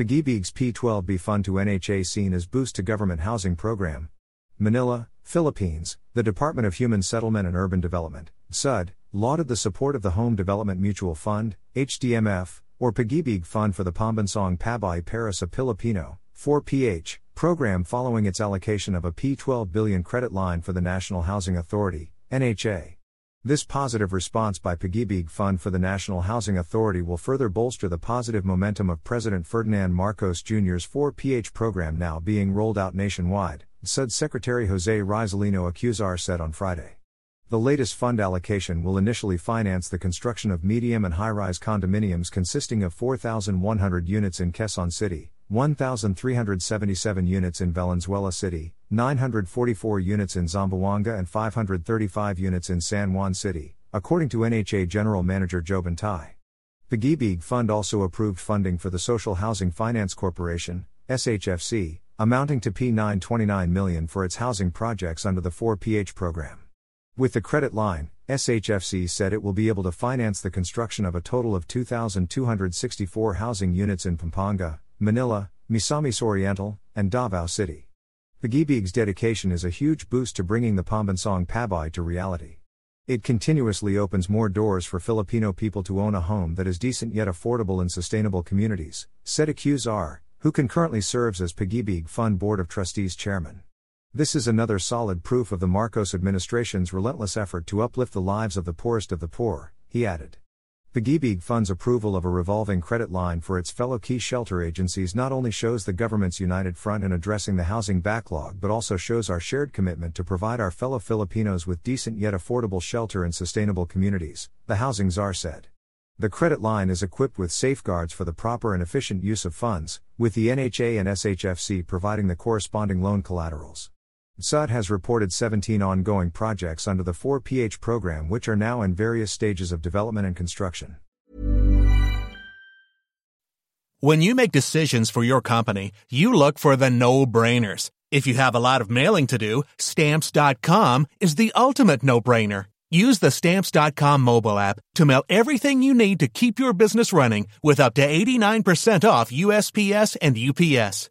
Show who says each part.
Speaker 1: Pag-IBIG's P12B Fund to NHA seen as boost to government housing program. Manila, Philippines, the Department of Human Settlement and Urban Development, DHSUD, lauded the support of the Home Development Mutual Fund, HDMF, or Pag-IBIG Fund for the Pambansang Pabahay para sa Pilipino, 4PH, program following its allocation of a P12 billion credit line for the National Housing Authority, NHA. This positive response by Pag-IBIG Fund for the National Housing Authority will further bolster the positive momentum of President Ferdinand Marcos Jr.'s 4PH program now being rolled out nationwide, said Secretary Jose Rizalino Acuzar said on Friday. The latest fund allocation will initially finance the construction of medium and high rise condominiums consisting of 4,100 units in Quezon City, 1,377 units in Valenzuela City, 944 units in Zamboanga, and 535 units in San Juan City, according to NHA General Manager Joeben Tai. The Gibig Fund also approved funding for the Social Housing Finance Corporation, SHFC, amounting to P929 million for its housing projects under the 4PH program. With the credit line, SHFC said it will be able to finance the construction of a total of 2,264 housing units in Pampanga, Manila, Misamis Oriental, and Davao City. Pag-IBIG's dedication is a huge boost to bringing the Pambansang Pabahay to reality. It continuously opens more doors for Filipino people to own a home that is decent yet affordable in sustainable communities, said Acuzar, who concurrently serves as Pag-IBIG Fund Board of Trustees Chairman. This is another solid proof of the Marcos administration's relentless effort to uplift the lives of the poorest of the poor, he added. Pag-IBIG Fund's approval of a revolving credit line for its fellow key shelter agencies not only shows the government's united front in addressing the housing backlog but also shows our shared commitment to provide our fellow Filipinos with decent yet affordable shelter in sustainable communities, the housing czar said. The credit line is equipped with safeguards for the proper and efficient use of funds, with the NHA and SHFC providing the corresponding loan collaterals. DHSUD has reported 17 ongoing projects under the 4PH program which are now in various stages of development and construction.
Speaker 2: When you make decisions for your company, you look for the no brainers. If you have a lot of mailing to do, stamps.com is the ultimate no brainer. Use the stamps.com mobile app to mail everything you need to keep your business running with up to 89% off USPS and UPS.